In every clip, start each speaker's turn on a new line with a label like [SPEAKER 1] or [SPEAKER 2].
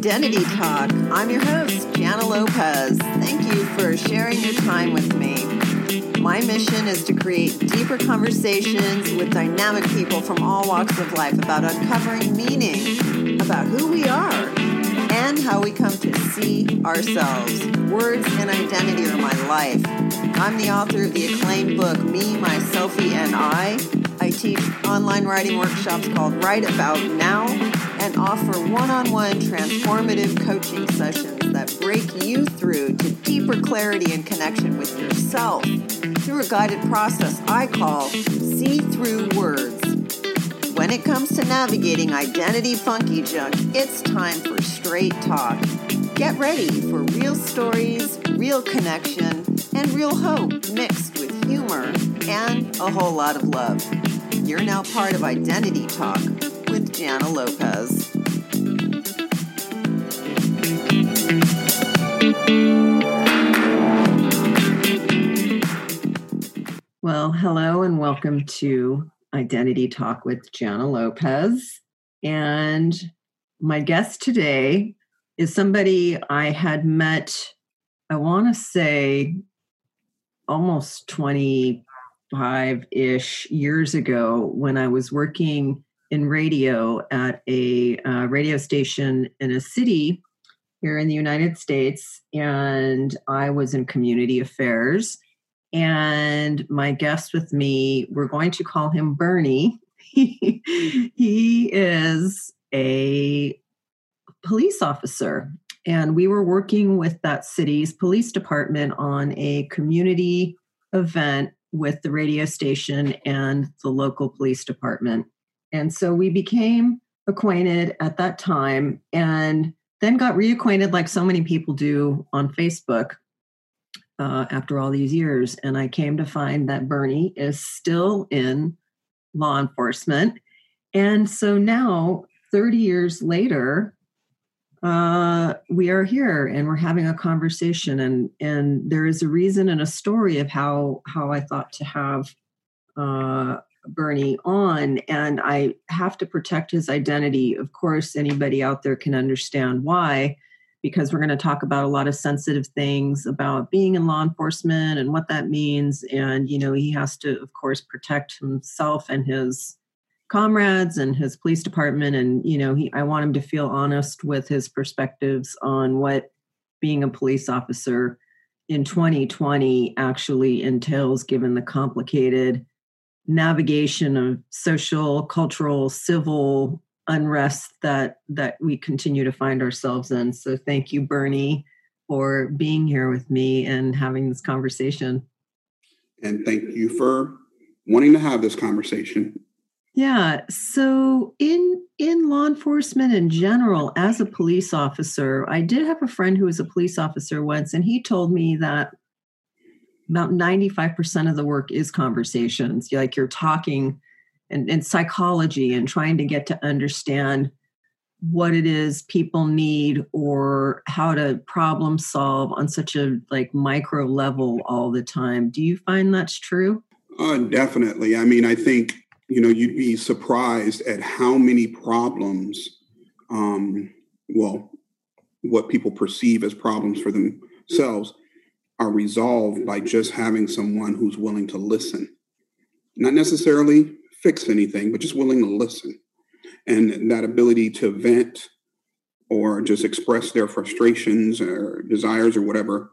[SPEAKER 1] Identity Talk. I'm your host, Jana Lopez. Thank you for sharing your time with me. My mission is to create deeper conversations with dynamic people from all walks of life about uncovering meaning, about who we are, and how we come to see ourselves. Words and identity are my life. I'm the author of the acclaimed book, Me, My Selfie, and I. I teach online writing workshops called Write About Now and offer one on one transformative coaching sessions that break you through to deeper clarity and connection with yourself through a guided process I call See Through Words. When it comes to navigating identity funky junk, it's time for straight talk. Get ready for real stories, real connection, and real hope mixed with humor and a whole lot of love. You're now part of Identity Talk with Jana Lopez. Well, hello and welcome to Identity Talk with Jana Lopez. And my guest today is somebody I had met, I want to say, almost 25 ish years ago when I was working in radio at a uh, radio station in a city here in the United States. And I was in community affairs. And my guest with me, we're going to call him Bernie. he is a police officer. And we were working with that city's police department on a community event with the radio station and the local police department. And so we became acquainted at that time and then got reacquainted like so many people do on Facebook uh, after all these years. And I came to find that Bernie is still in law enforcement. And so now, 30 years later, uh, we are here and we're having a conversation and and there is a reason and a story of how how I thought to have uh, Bernie on, and I have to protect his identity. Of course, anybody out there can understand why, because we're going to talk about a lot of sensitive things about being in law enforcement and what that means. And, you know, he has to, of course, protect himself and his comrades and his police department. And, you know, he, I want him to feel honest with his perspectives on what being a police officer in 2020 actually entails, given the complicated navigation of social, cultural, civil unrest that that we continue to find ourselves in. So thank you, Bernie, for being here with me and having this conversation.
[SPEAKER 2] And thank you for wanting to have this conversation.
[SPEAKER 1] Yeah. So in in law enforcement in general, as a police officer, I did have a friend who was a police officer once, and he told me that about 95% of the work is conversations like you're talking and, and psychology and trying to get to understand what it is people need or how to problem solve on such a like micro level all the time do you find that's true
[SPEAKER 2] uh, definitely i mean i think you know you'd be surprised at how many problems um, well what people perceive as problems for themselves are resolved by just having someone who's willing to listen. Not necessarily fix anything, but just willing to listen. And that ability to vent or just express their frustrations or desires or whatever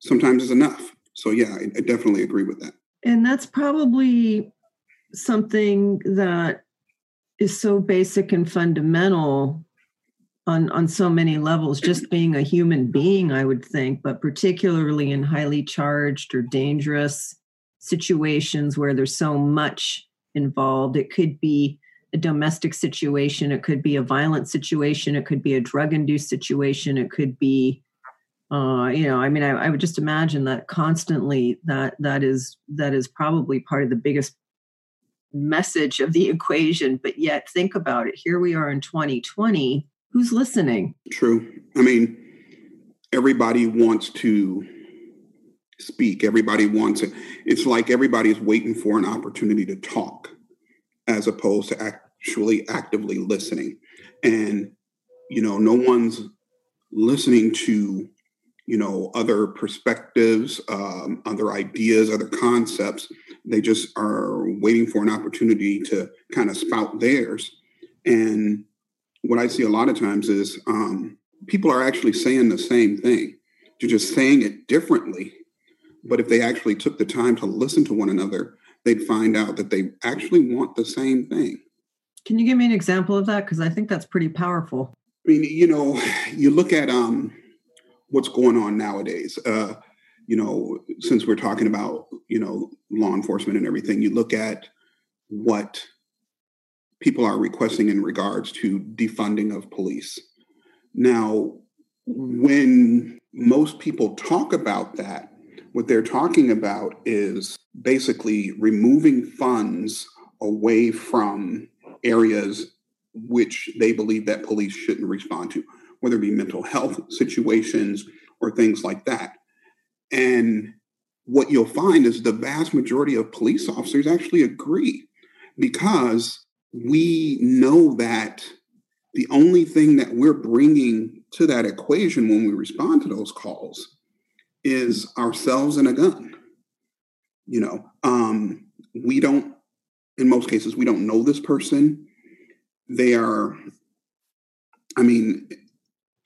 [SPEAKER 2] sometimes is enough. So, yeah, I, I definitely agree with that.
[SPEAKER 1] And that's probably something that is so basic and fundamental on on so many levels just being a human being i would think but particularly in highly charged or dangerous situations where there's so much involved. It could be a domestic situation it could be a violent situation it could be a drug induced situation it could be uh, you know i mean I, I would just imagine that constantly that that is that is probably part of the biggest message of the equation but yet think about it here we are in 2020 who's listening?
[SPEAKER 2] True. I mean, everybody wants to speak. Everybody wants it. It's like everybody is waiting for an opportunity to talk as opposed to actually actively listening. And, you know, no one's listening to you know other perspectives um, other ideas other concepts. They just are waiting for an opportunity to kind of spout theirs. And what i see a lot of times is um, people are actually saying the same thing. They're just saying it differently. But if they actually took the time to listen to one another they'd find out that they actually want the same thing.
[SPEAKER 1] Can you give me an example of that? Because i think that's pretty powerful.
[SPEAKER 2] I mean you know you look at um what's going on nowadays. Uh, you know, since we're talking about you know law enforcement and everything, you look at what people are requesting in regards to defunding of police. Now, when most people talk about that, what they're talking about is basically removing funds away from areas which they believe that police shouldn't respond to whether it be mental health situations or things like that. And what you'll find is the vast majority of police officers actually agree because we know that the only thing that we're bringing to that equation when we respond to those calls is ourselves and a gun. You know, um, we don't, in most cases, we don't know this person. They are, I mean,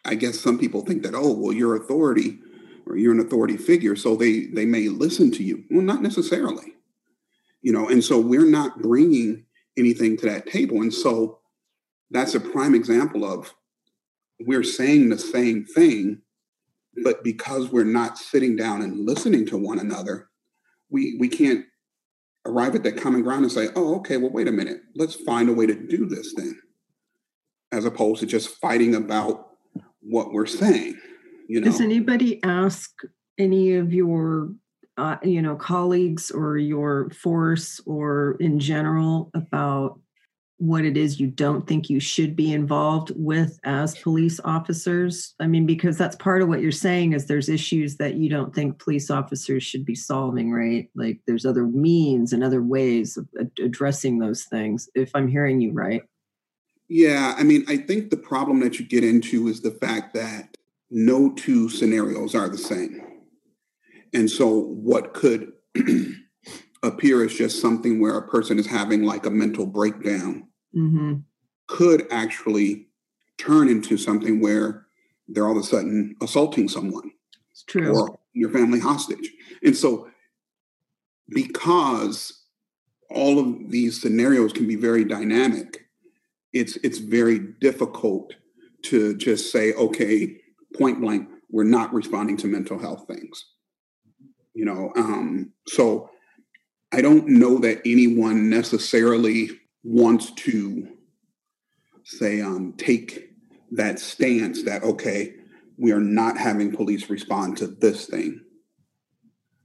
[SPEAKER 2] I guess some people think that, oh, well, you're authority or you're an authority figure, so they they may listen to you. Well, not necessarily, you know. And so we're not bringing anything to that table, and so that's a prime example of we're saying the same thing, but because we're not sitting down and listening to one another, we we can't arrive at that common ground and say, oh, okay, well, wait a minute, let's find a way to do this then, as opposed to just fighting about what we're saying. You know,
[SPEAKER 1] does anybody ask any of your uh, you know colleagues or your force or in general about what it is you don't think you should be involved with as police officers? I mean because that's part of what you're saying is there's issues that you don't think police officers should be solving right? Like there's other means and other ways of addressing those things if i'm hearing you right
[SPEAKER 2] yeah, I mean, I think the problem that you get into is the fact that no two scenarios are the same. And so what could appear as just something where a person is having like a mental breakdown mm-hmm. could actually turn into something where they're all of a sudden assaulting someone.
[SPEAKER 1] It's true.
[SPEAKER 2] Or your family hostage. And so because all of these scenarios can be very dynamic, it's it's very difficult to just say, okay, point blank, we're not responding to mental health things. You know, um, so I don't know that anyone necessarily wants to say um, take that stance that okay, we are not having police respond to this thing.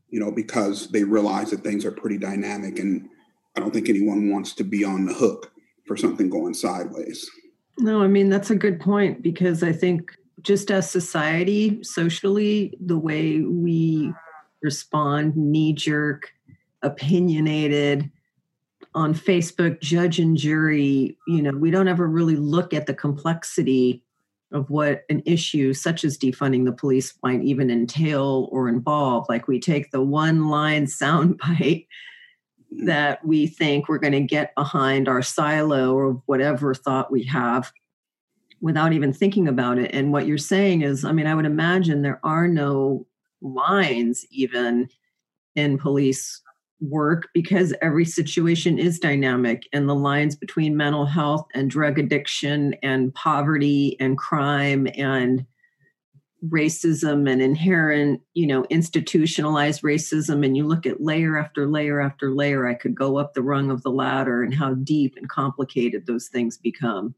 [SPEAKER 2] You know, because they realize that things are pretty dynamic, and I don't think anyone wants to be on the hook for something going sideways.
[SPEAKER 1] No, I mean, that's a good point because I think just as society, socially, the way we respond, knee jerk, opinionated, on Facebook, judge and jury, you know, we don't ever really look at the complexity of what an issue such as defunding the police might even entail or involve. Like we take the one line soundbite that we think we're going to get behind our silo or whatever thought we have without even thinking about it. And what you're saying is, I mean, I would imagine there are no lines even in police work because every situation is dynamic and the lines between mental health and drug addiction and poverty and crime and racism and inherent, you know, institutionalized racism, and you look at layer after layer after layer, I could go up the rung of the ladder and how deep and complicated those things become.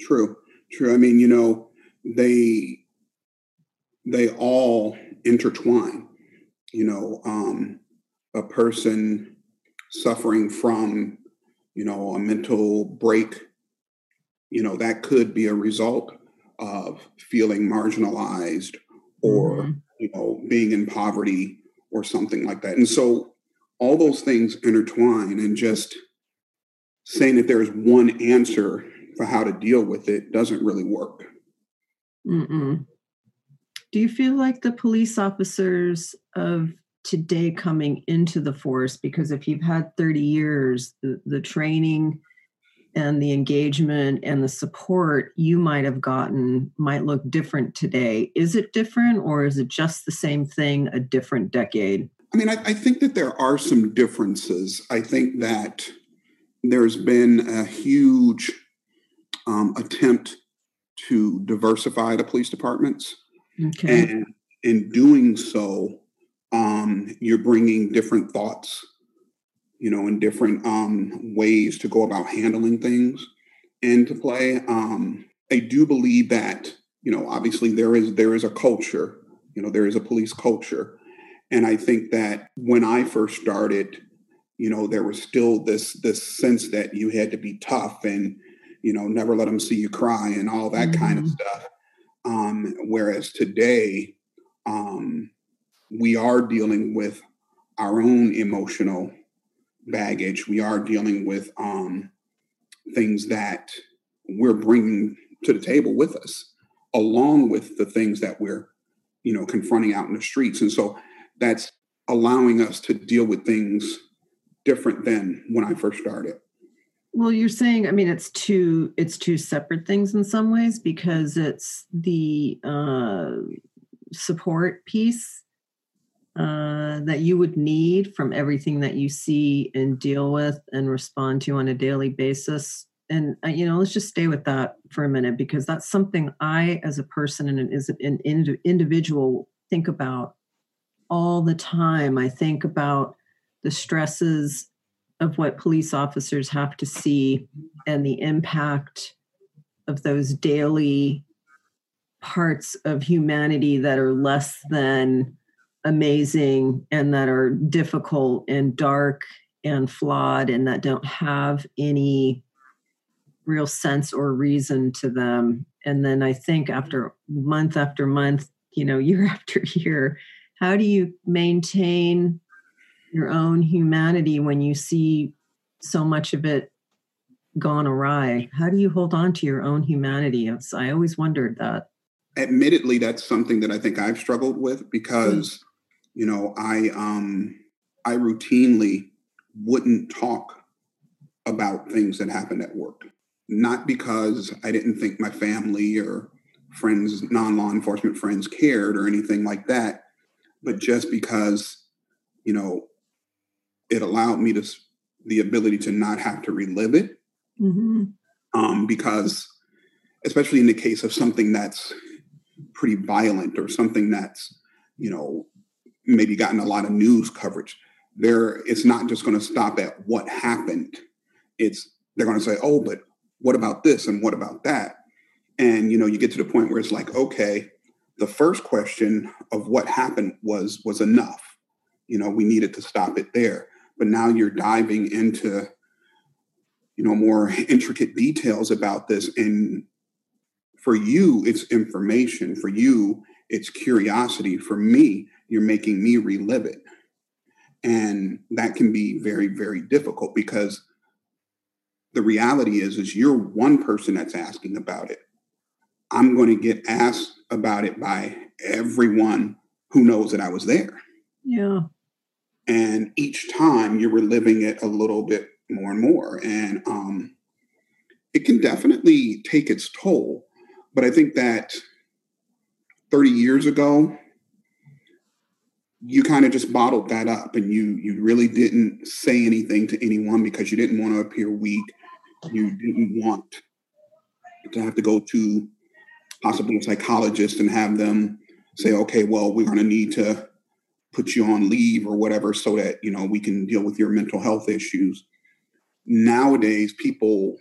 [SPEAKER 2] True, true. I mean, you know, they they all intertwine. You know, um, a person suffering from, you know, a mental break, you know, that could be a result of feeling marginalized or mm-hmm. you know being in poverty or something like that and so all those things intertwine and just saying that there's one answer for how to deal with it doesn't really work
[SPEAKER 1] Mm-mm. do you feel like the police officers of today coming into the force because if you've had 30 years the, the training and the engagement and the support you might have gotten might look different today. Is it different or is it just the same thing a different decade?
[SPEAKER 2] I mean i, I think that there are some differences. I think that there's been a huge um, attempt to diversify the police departments. Okay. and in doing so um, you're bringing different thoughts, you know, and different um, ways to go about handling things into play. Um, I do believe that, you know, obviously there is there is a culture, you know, there is a police culture, and I think that when I first started, you know, there was still this this sense that you had to be tough and, you know, never let them see you cry and all that mm-hmm. kind of mm-hmm. stuff. Um, whereas today, um, we are dealing with our own emotional baggage. We are dealing with um, things that we're bringing to the table with us, along with the things that we're, you know, confronting out in the streets. And so that's allowing us to deal with things different than when I first started.
[SPEAKER 1] Well, you're saying, I mean, it's two it's two separate things in some ways because it's the uh, support piece uh, that you would need from everything that you see and deal with and respond to on a daily basis. And uh, you know let's just stay with that for a minute because that's something i as a person and as an individual think about all the time. I think about the stresses of what police officers have to see and the impact of those daily parts of humanity that are less than amazing and that are difficult and dark and flawed and that don't have any real sense or reason to them. And then i think mm-hmm. after month after month you know year after year how do you maintain your own humanity when you see so much of it gone awry? How do you hold on to your own humanity? I always wondered that.
[SPEAKER 2] Admittedly that's something that i think i've struggled with because mm. You know, I um, I routinely wouldn't talk about things that happened at work, not because I didn't think my family or friends, non-law enforcement friends cared or anything like that, but just because, you know, it allowed me to the ability to not have to relive it. Mm-hmm. Um, because especially in the case of something that's pretty violent or something that's, you know, maybe gotten a lot of news coverage. There, it's not just going to stop at what happened. It's they're going to say, "Oh, but what about this and what about that?" And you know, you get to the point where it's like, okay, the first question of what happened was was enough. You know, we needed to stop it there. But now you're diving into you know more intricate details about this and for you it's information for you it's curiosity for me you're making me relive it. And that can be very, very difficult because the reality is, is you're one person that's asking about it. I'm going to get asked about it by everyone who knows that I was there.
[SPEAKER 1] Yeah.
[SPEAKER 2] And each time you're reliving it a little bit more and more. And um, it can definitely take its toll. But I think that 30 years ago, you kind of just bottled that up and you you really didn't say anything to anyone because you didn't want to appear weak. You didn't want to have to go to possibly a psychologist and have them say okay well we're going to need to put you on leave or whatever so that you know we can deal with your mental health issues. Nowadays people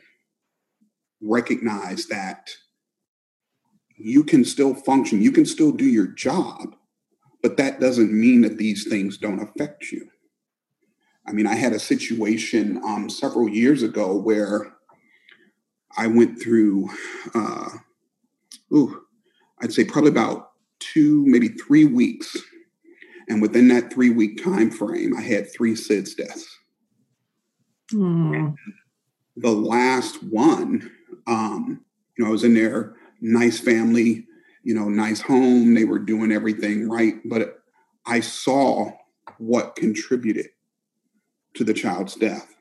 [SPEAKER 2] recognize that you can still function. You can still do your job but that doesn't mean that these things don't affect you. I mean, I had a situation um, several years ago where I went through, uh, ooh, I'd say probably about two, maybe three weeks. And within that three week time frame, I had three SIDS deaths. Mm. The last one, um, you know, I was in there, nice family, you know, nice home. They were doing everything right. But I saw what contributed to the child's death.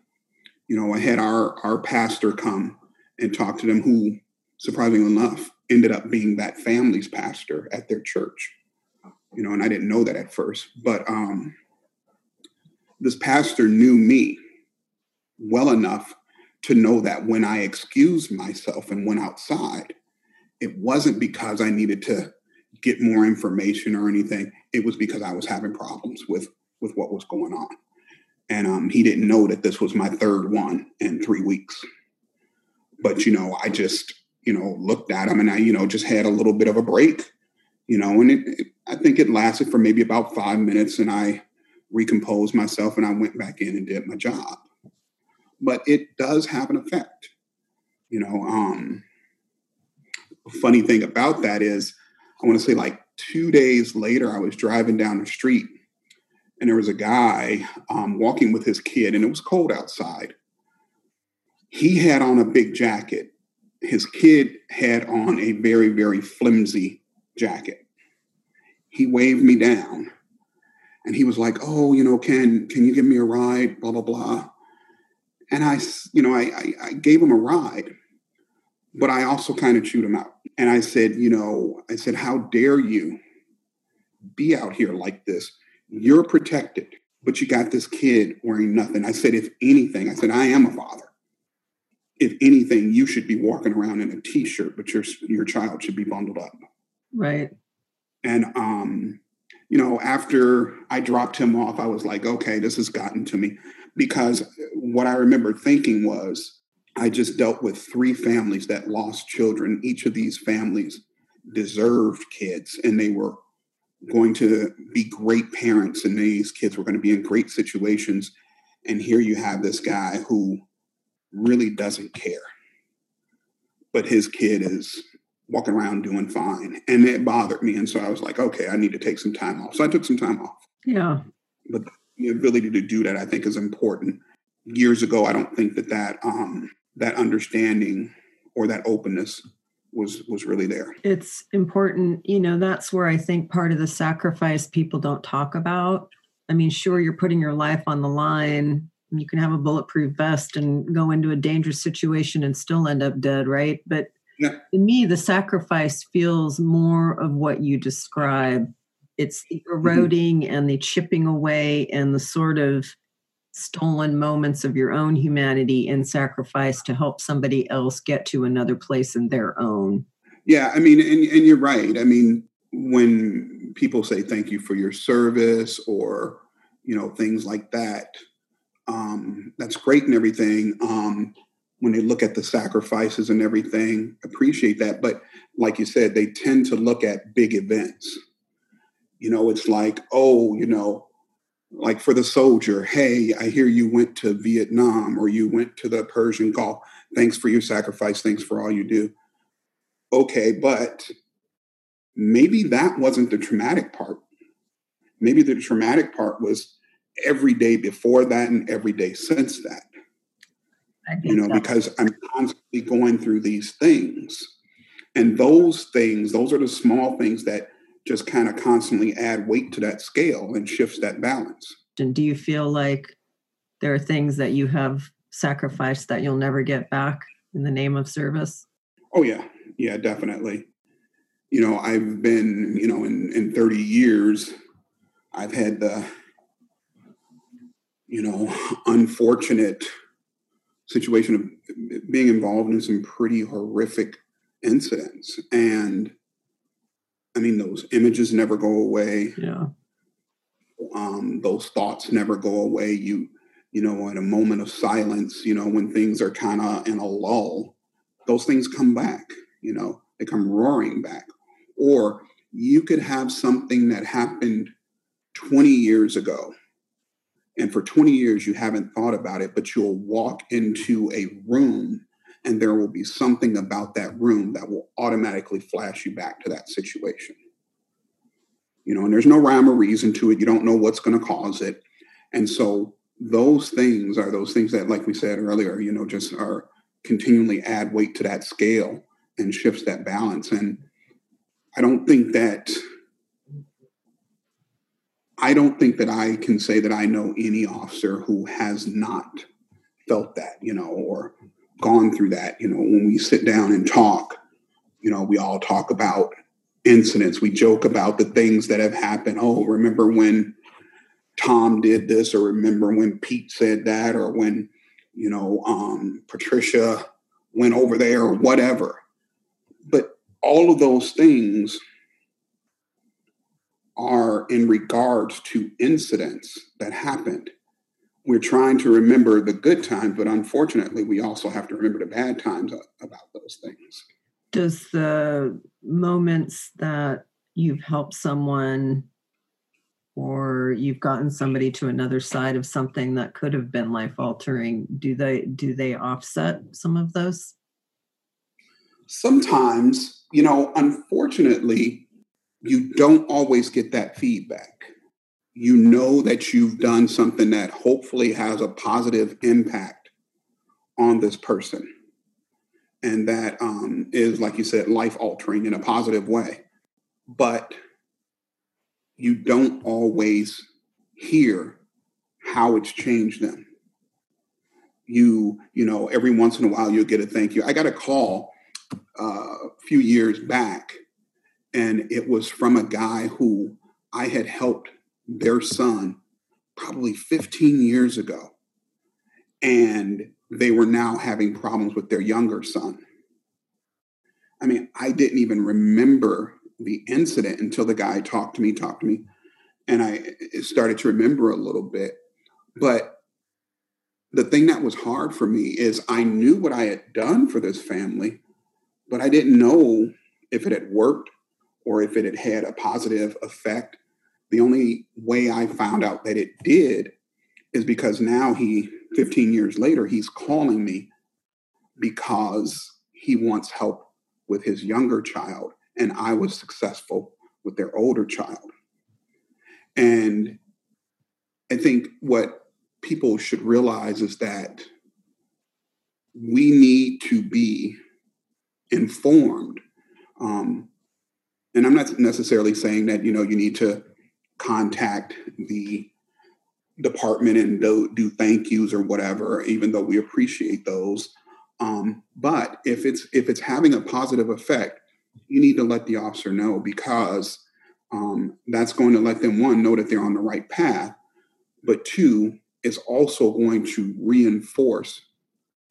[SPEAKER 2] You know, I had our our pastor come and talk to them, who surprisingly enough ended up being that family's pastor at their church. You know, and I didn't know that at first, but um, this pastor knew me well enough to know that when I excused myself and went outside, it wasn't because I needed to get more information or anything. It was because I was having problems with with what was going on. And um, he didn't know that this was my third one in three weeks. But you know, I just you know looked at him and I you know just had a little bit of a break, you know, and it, it, I think it lasted for maybe about five minutes, and I recomposed myself and I went back in and did my job. But it does have an effect, you know. Um, funny thing about that is, I want to say like two days later, I was driving down the street and there was a guy um, walking with his kid, and it was cold outside. He had on a big jacket. His kid had on a very, very flimsy jacket. He waved me down and he was like, "Oh, you know, can can you give me a ride?" Blah blah blah. And I, you know, I, I, I gave him a ride, but I also kind of chewed him out. And I said, you know, I said, how dare you be out here like this? You're protected, but you got this kid wearing nothing. I said, if anything, I said, I am a father. If anything, you should be walking around in a t-shirt, but your your child should be bundled up.
[SPEAKER 1] Right.
[SPEAKER 2] And um, you know, after I dropped him off, I was like, okay, this has gotten to me. Because what I remember thinking was, I just dealt with three families that lost children. Each of these families deserved kids, and they were going to be great parents, and these kids were going to be in great situations. And here you have this guy who really doesn't care, but his kid is walking around doing fine. And it bothered me. And so I was like, okay, I need to take some time off. So I took some time off.
[SPEAKER 1] Yeah.
[SPEAKER 2] But the ability to do that, I think, is important. Years ago, I don't think that that um, that understanding or that openness was was really there.
[SPEAKER 1] It's important, you know. That's where I think part of the sacrifice people don't talk about. I mean, sure, you're putting your life on the line. You can have a bulletproof vest and go into a dangerous situation and still end up dead, right? But yeah. to me, the sacrifice feels more of what you describe. It's the mm-hmm. eroding mm-hmm. and the chipping away and the sort of stolen moments of your own humanity in sacrifice to help somebody else get to another place in their own.
[SPEAKER 2] Yeah, I mean, and, and you're right. I mean, when people say thank you for your service or, you know, things like that, um, that's great and everything. Um, when they look at the sacrifices and everything, appreciate that. But like you said, they tend to look at big events. You know, it's like, oh, you know, like for the soldier, hey, I hear you went to Vietnam or you went to the Persian Gulf. Thanks for your sacrifice. Thanks for all you do. Okay, but maybe that wasn't the traumatic part. Maybe the traumatic part was every day before that and every day since that you know, so. because I'm constantly going through these things. And those things, those are the small things that just kind of constantly add weight to that scale and shifts that balance.
[SPEAKER 1] And do you feel like there are things that you have sacrificed that you'll never get back in the name of service?
[SPEAKER 2] Oh yeah. Yeah, definitely. You know, I've been, you know, in, in 30 years, I've had the, you know, unfortunate situation of being involved in some pretty horrific incidents. And I mean, those images never go away.
[SPEAKER 1] Yeah.
[SPEAKER 2] Um, those thoughts never go away. You, you know, in a moment of silence, you know, when things are kind of in a lull, those things come back, you know, they come roaring back. Or you could have something that happened 20 years ago and for 20 years you haven't thought about it, but you'll walk into a room and there will be something about that room that will automatically flash you back to that situation. You know, and there's no rhyme or reason to it. You don't know what's going to cause it. And so those things are those things that, like we said earlier, you know, just are continually add weight to that scale and shifts that balance. And I don't think that I don't think that I can say that I know any officer who has not felt that, you know, or gone through that. You know, when we sit down and talk, you know, we all talk about incidents. We joke about the things that have happened. Oh, remember when Tom did this, or remember when Pete said that, or when, you know, um, Patricia went over there, or whatever. But all of those things are in regards to incidents that happened. We're trying to remember the good times, but unfortunately, we also have to remember the bad times about those things.
[SPEAKER 1] Does the moments that you've helped someone or you've gotten somebody to another side of something that could have been life altering do they do they offset some of those
[SPEAKER 2] sometimes you know unfortunately you don't always get that feedback. You know that you've done something that hopefully has a positive impact on this person. And that um, is, like you said, life altering in a positive way. But you don't always hear how it's changed them. You, you know, every once in a while you'll get a thank you. I got a call uh, a few years back and it was from a guy who I had helped their son probably 15 years ago. And they were now having problems with their younger son. I mean, I didn't even remember the incident until the guy talked to me, talked to me, and I started to remember a little bit. But the thing that was hard for me is I knew what I had done for this family, but I didn't know if it had worked or if it had had a positive effect. The only way I found out that it did is because now he, 15 years later, he's calling me because he wants help with his younger child, and I was successful with their older child. And I think what people should realize is that we need to be informed um, and I'm not necessarily saying that you know you need to contact the department and do, do thank yous or whatever, even though we appreciate those. Um, but if it's if it's having a positive effect, you need to let the officer know because um, that's going to let them one know that they're on the right path, but two, it's also going to reinforce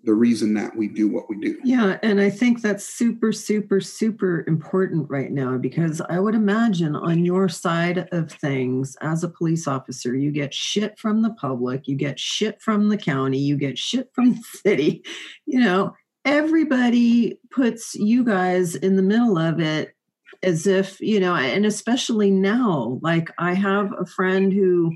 [SPEAKER 2] the reason that we do what we do.
[SPEAKER 1] Yeah, and I think that's super, super, super important right now because I would imagine on your side of things as a police officer, you get shit from the public, you get shit from the county, you get shit from the city. You know, everybody puts you guys in the middle of it as if, you know, and especially now, like I have a friend who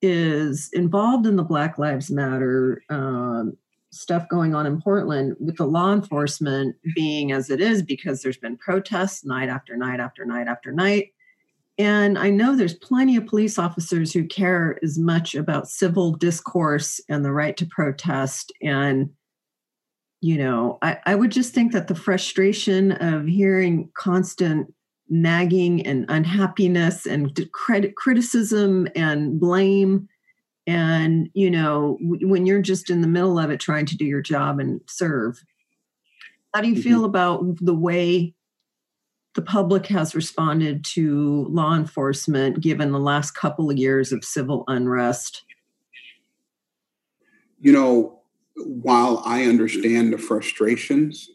[SPEAKER 1] is involved in the Black Lives Matter um, stuff going on in Portland with the law enforcement being as it is because there's been protests night after night after night after night. And I know there's plenty of police officers who care as much about civil discourse and the right to protest. And, you know, I, I would just think that the frustration of hearing constant nagging and unhappiness and credit criticism and blame and you know when you're just in the middle of it trying to do your job and serve how do you mm-hmm. feel about the way the public has responded to law enforcement given the last couple of years of civil unrest
[SPEAKER 2] you know while i understand the frustrations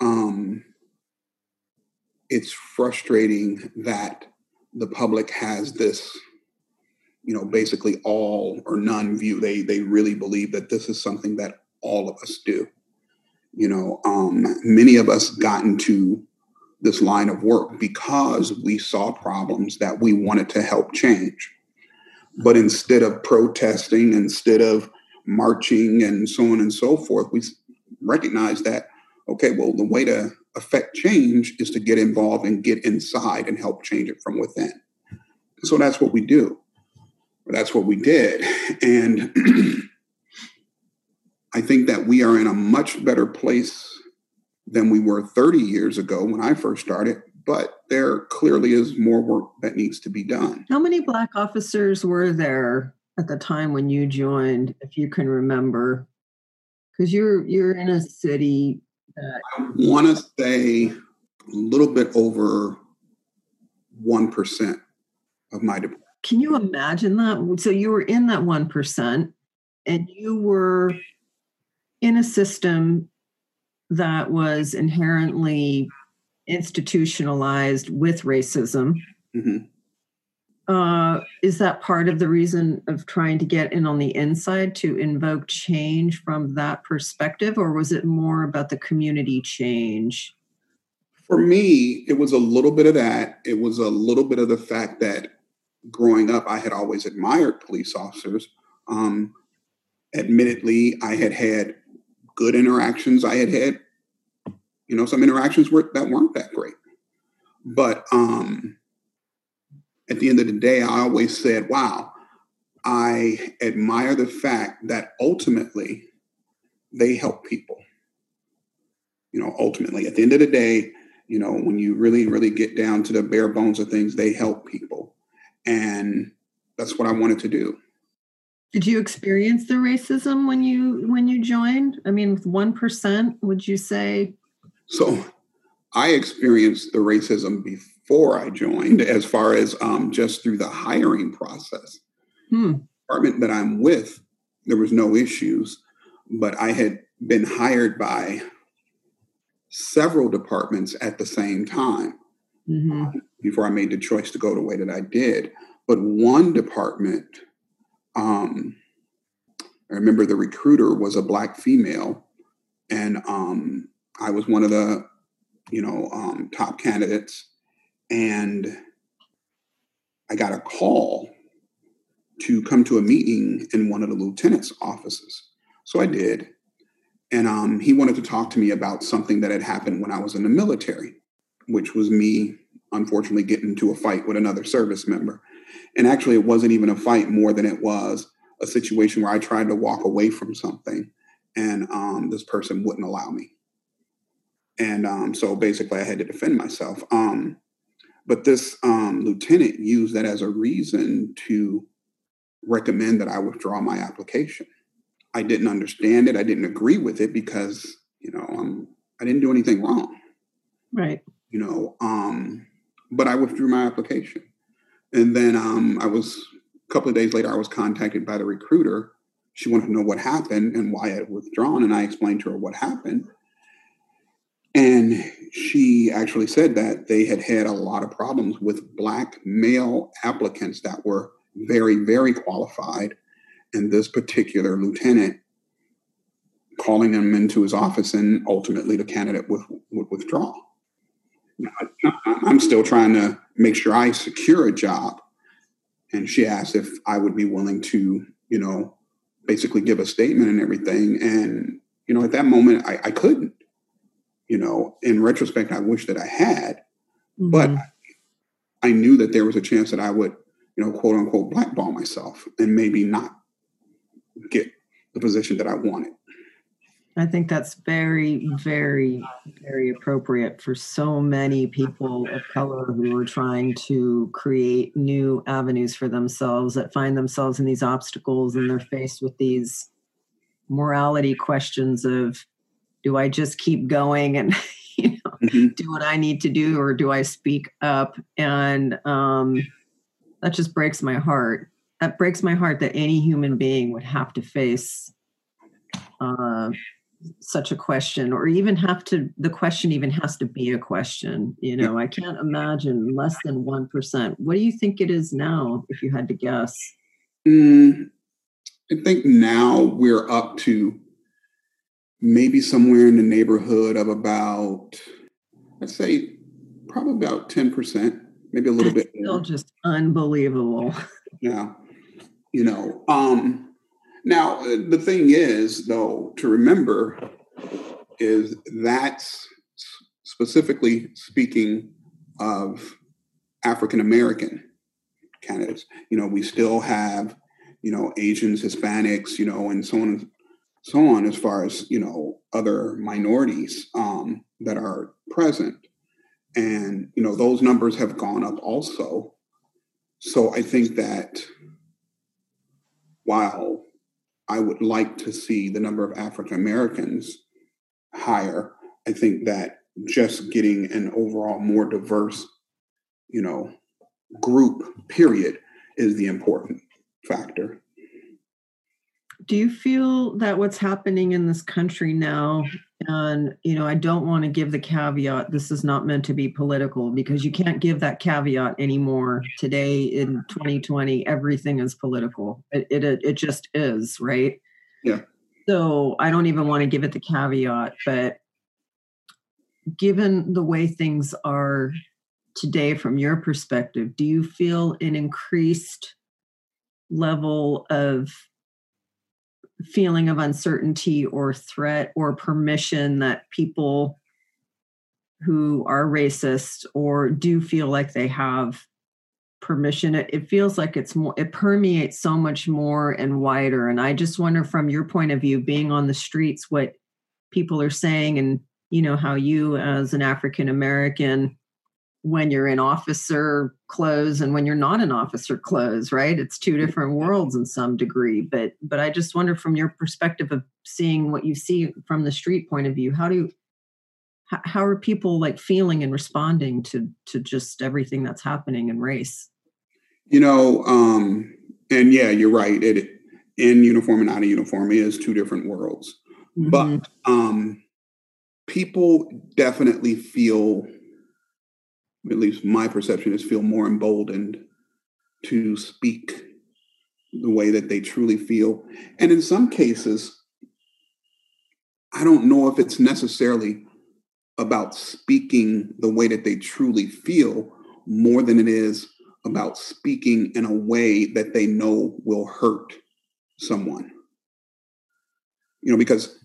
[SPEAKER 2] um it's frustrating that the public has this you know basically all or none view. They they really believe that this is something that all of us do. You know um, many of us got into this line of work because we saw problems that we wanted to help change. But instead of protesting instead of marching and so on and so forth we recognize that okay well the way to affect change is to get involved and get inside and help change it from within. So that's what we do that's what we did. And I think that we are in a much better place than we were 30 years ago when I first started, but there clearly is more work that needs to be done.
[SPEAKER 1] How many Black officers were there at the time when you joined, if you can remember? Because you're you're in a city that
[SPEAKER 2] I want to say a little bit over one percent of my department.
[SPEAKER 1] Can you imagine that? So you were in that one percent, and you were in a system that was inherently institutionalized with racism. Mm-hmm. Uh, is that part of the reason of trying to get in on the inside to invoke change from that perspective, or was it more about the community change?
[SPEAKER 2] For me, it was a little bit of that. It was a little bit of the fact that growing up, I had always admired police officers. Um, admittedly, I had had good interactions. I had had, you know, some interactions were, that weren't that great. But um, at the end of the day, I always said, wow, I admire the fact that ultimately they help people. You know, ultimately, at the end of the day, you know, when you really, really get down to the bare bones of things, they help people. And that's what I wanted to do.
[SPEAKER 1] Did you experience the racism when you when you joined? I mean, with one percent, would you say?
[SPEAKER 2] So, I experienced the racism before I joined, as far as um, just through the hiring process. Hmm. Department that I'm with, there was no issues, but I had been hired by several departments at the same time mm-hmm. um, before I made the choice to go the way that I did. But one department um, I remember the recruiter was a black female, and um, I was one of the, you know, um, top candidates, and I got a call to come to a meeting in one of the lieutenant's offices. So I did, and um, he wanted to talk to me about something that had happened when I was in the military, which was me, unfortunately, getting into a fight with another service member. And actually, it wasn't even a fight more than it was a situation where I tried to walk away from something and um, this person wouldn't allow me. And um, so basically, I had to defend myself. Um, but this um, lieutenant used that as a reason to recommend that I withdraw my application. I didn't understand it. I didn't agree with it because, you know, um, I didn't do anything wrong.
[SPEAKER 1] Right.
[SPEAKER 2] You know, um, but I withdrew my application. And then um, I was a couple of days later, I was contacted by the recruiter. She wanted to know what happened and why I had withdrawn, and I explained to her what happened. And she actually said that they had had a lot of problems with black male applicants that were very, very qualified. And this particular lieutenant calling them into his office, and ultimately the candidate would, would withdraw. I'm still trying to make sure I secure a job. And she asked if I would be willing to, you know, basically give a statement and everything. And, you know, at that moment, I, I couldn't. You know, in retrospect, I wish that I had, mm-hmm. but I knew that there was a chance that I would, you know, quote unquote, blackball myself and maybe not get the position that I wanted.
[SPEAKER 1] I think that's very, very, very appropriate for so many people of color who are trying to create new avenues for themselves that find themselves in these obstacles and they're faced with these morality questions of do I just keep going and you know mm-hmm. do what I need to do or do I speak up? And um, that just breaks my heart. That breaks my heart that any human being would have to face uh, such a question or even have to the question even has to be a question you know i can't imagine less than 1% what do you think it is now if you had to guess?
[SPEAKER 2] Mm, i think now we're up to maybe somewhere in the neighborhood of about i'd say probably about 10% maybe a little
[SPEAKER 1] That's
[SPEAKER 2] bit
[SPEAKER 1] still more. just unbelievable.
[SPEAKER 2] Yeah you know um now, the thing is, though, to remember is that's specifically speaking of African American candidates. You know, we still have, you know, Asians, Hispanics, you know, and so on. so on, as far as you know, other minorities um, that are present, and you know those numbers have gone up also. So I think that while I would like to see the number of African Americans higher, I think that just getting an overall more diverse, you know, group period is the important factor.
[SPEAKER 1] Do you feel that what's happening in this country now, and you know, I don't want to give the caveat, this is not meant to be political because you can't give that caveat anymore. Today in 2020, everything is political. It it, it just is, right?
[SPEAKER 2] Yeah.
[SPEAKER 1] So I don't even want to give it the caveat, but given the way things are today from your perspective, do you feel an increased level of feeling of uncertainty or threat or permission that people who are racist or do feel like they have permission. It, it, feels like it's more it permeates so much more and wider. And i just wonder from your point of view being on the streets what people are saying and you know how you as an african american when you're in officer clothes and when you're not in officer clothes right? It's two different worlds in some degree but but i just wonder from your perspective of seeing what you see from the street point of view how do you how are people like feeling and responding to to just everything that's happening in race?
[SPEAKER 2] You know um and yeah you're right it in uniform and out of uniform is two different worlds. Mm-hmm. but um people definitely feel at least my perception is feel more emboldened to speak the way that they truly feel and in some cases i don't know if it's necessarily about speaking the way that they truly feel more than it is about speaking in a way that they know will hurt someone. You know, because,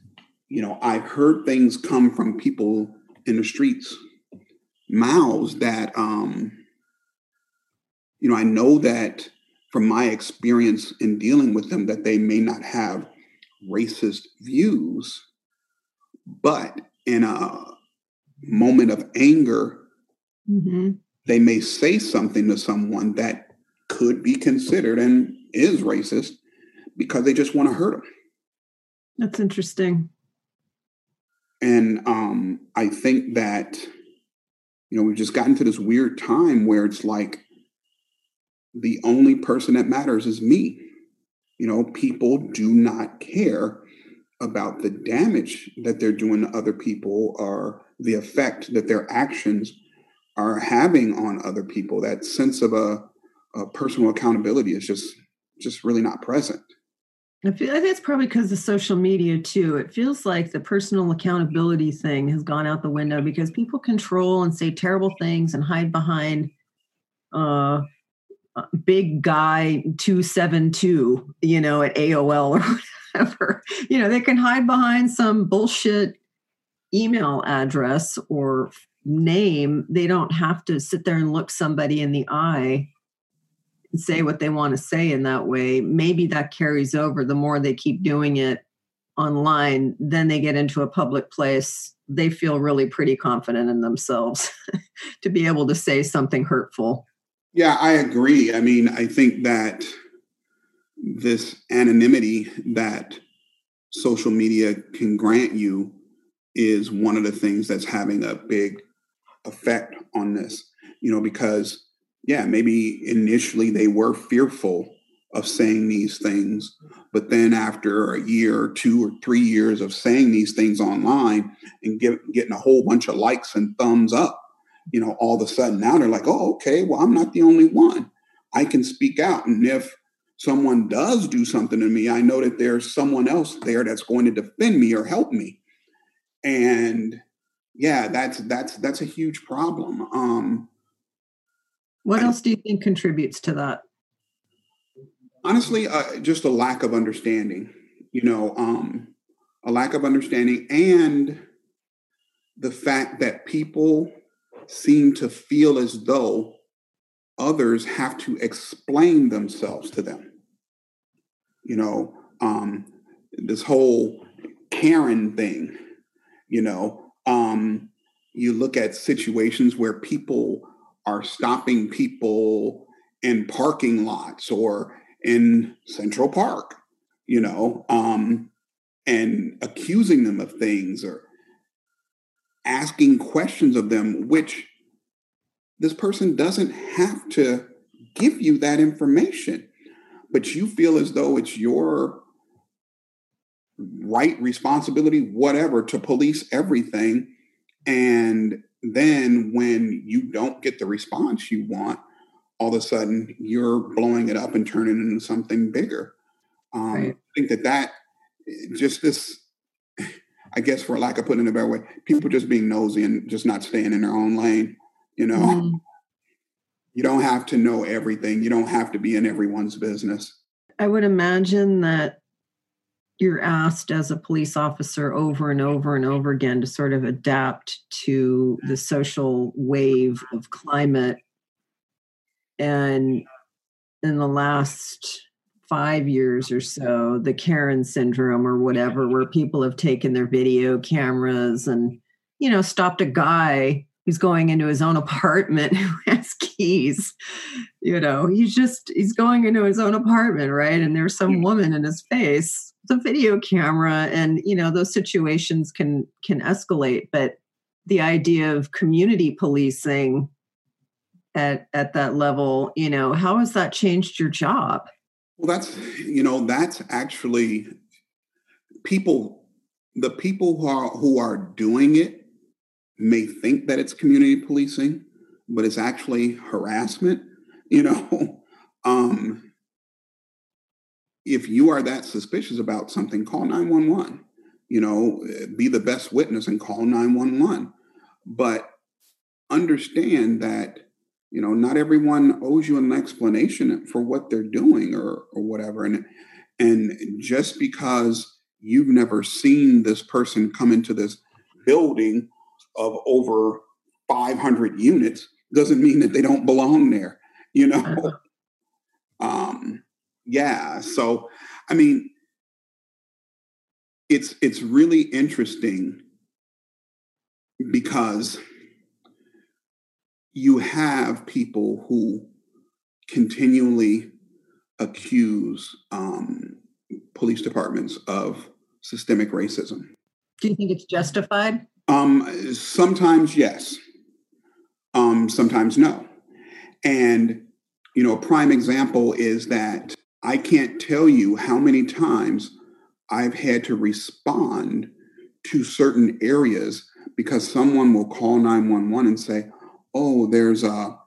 [SPEAKER 2] you know, I've heard things come from people in the streets mouths that, um, you know, I know that from my experience in dealing with them that they may not have racist views, but in a moment of anger, mm-hmm. they may say something to someone that could be considered and is racist because they just want to hurt them.
[SPEAKER 1] That's interesting.
[SPEAKER 2] And um, I think that, you know, we've just gotten to this weird time where it's like the only person that matters is me. You know, people do not care about the damage that they're doing to other people or the effect that their actions are having on other people. That sense of a, a personal accountability is just just really not present.
[SPEAKER 1] I, feel, think it's probably because of social media too. It feels like the personal accountability thing has gone out the window because people control and say terrible things and hide behind uh, big guy 272, you know, at AOL or whatever. You know, they can hide behind some bullshit email address or name, they don't have to sit there and look somebody in the eye say what they want to say in that way. Maybe that carries over. The more they keep doing it online, then they get into a public place. They feel really pretty confident in themselves to be able to say something hurtful.
[SPEAKER 2] Yeah, I agree. I mean, I think that this anonymity that social media can grant you is one of the things that's having a big effect on this, you know, because, yeah, maybe initially they were fearful of saying these things, but then after a year or two or three years of saying these things online and get, getting a whole bunch of likes and thumbs up, you know, all of a sudden now they're like, oh, okay, well, I'm not the only one. I can speak out. And if someone does do something to me, I know that there's someone else there that's going to defend me or help me and yeah that's that's that's a huge problem um
[SPEAKER 1] what else do you think contributes to that?
[SPEAKER 2] Honestly uh, just a lack of understanding you know um a lack of understanding and the fact that people seem to feel as though others have to explain themselves to them. You know um this whole Karen thing, you know, um, you look at situations where people are stopping people in parking lots or in Central Park, you know, um, and accusing them of things or asking questions of them, which this person doesn't have to give you that information, but you feel as though it's your right responsibility, whatever, to police everything. And then when you don't get the response you want, all of a sudden you're blowing it up and turning it into something bigger. Um, right. I think that that just this, I guess, for lack of putting it a better way, people just being nosy and just not staying in their own lane. You know, mm. you don't have to know everything. You don't have to be in everyone's business.
[SPEAKER 1] I would imagine that you're asked as a police officer over and over and over again to sort of adapt to the social wave of climate. And in the last five years or so, the Karen syndrome or whatever, where people have taken their video cameras and, you know, stopped a guy who's going into his own apartment who has keys. You know, he's just, he's going into his own apartment, right? And there's some woman in his face the video camera and you know those situations can can escalate but the idea of community policing at at that level you know how has that changed your job?
[SPEAKER 2] Well that's you know that's actually people the people who are who are doing it may think that it's community policing but it's actually harassment you know? Um if you are that suspicious about something, call 911. You know, be the best witness and call 911. But understand that, you know, not everyone owes you an explanation for what they're doing or or whatever. And and just because you've never seen this person come into this building of over 500 units doesn't mean that they don't belong there, you know. Uh-huh. Yeah so i mean it's it's really interesting because you have people who continually accuse um, police departments of systemic racism.
[SPEAKER 1] Do you think it's justified?
[SPEAKER 2] Um, sometimes yes, um, sometimes no. And you know, a prime example is that I can't tell you how many times I've had to respond to certain areas because someone will call 911 and say, oh, there's a,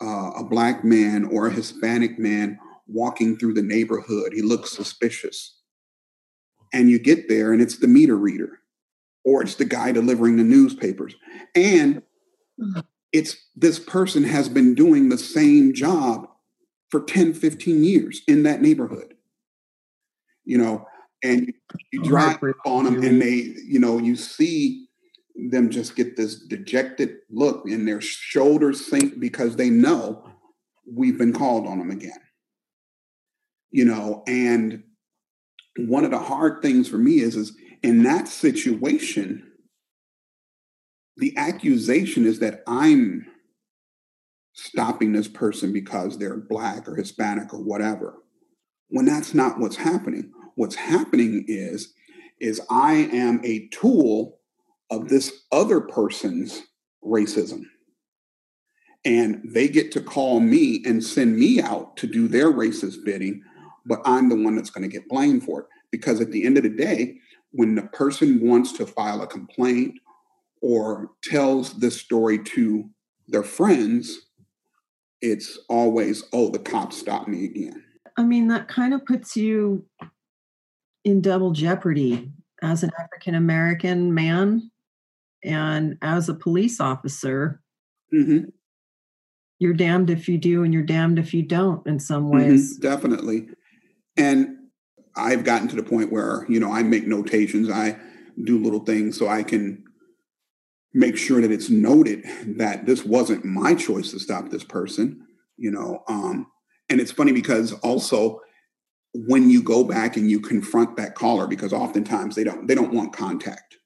[SPEAKER 2] a, a black man or a Hispanic man walking through the neighborhood. He looks suspicious. And you get there and it's the meter reader or it's the guy delivering the newspapers. And mm-hmm. it's this person has been doing the same job for 10, 15 years in that neighborhood. You know, and you oh, drive on them and they, you know, you see them just get this dejected look and their shoulders sink because they know we've been called on them again. You know, and one of the hard things for me is is in that situation, the accusation is that I'm stopping this person because they're black or Hispanic or whatever. When that's not what's happening. What's happening is is I am a tool of this other person's racism. And they get to call me and send me out to do their racist bidding, but I'm the one that's going to get blamed for it. Because at the end of the day, when the person wants to file a complaint or tells this story to their friends, it's always, oh, the cops stopped me again.
[SPEAKER 1] I mean, that kind of puts you in double jeopardy as an African American man and as a police officer. Mm-hmm. You're damned if you do, and you're damned if you don't, in some mm-hmm. ways.
[SPEAKER 2] Mm-hmm, definitely. And I've gotten to the point where, you know, I make notations, I do little things so I can make sure that it's noted that this wasn't my choice to stop this person you know um, and it's funny because also when you go back and you confront that caller because oftentimes they don't they don't want contact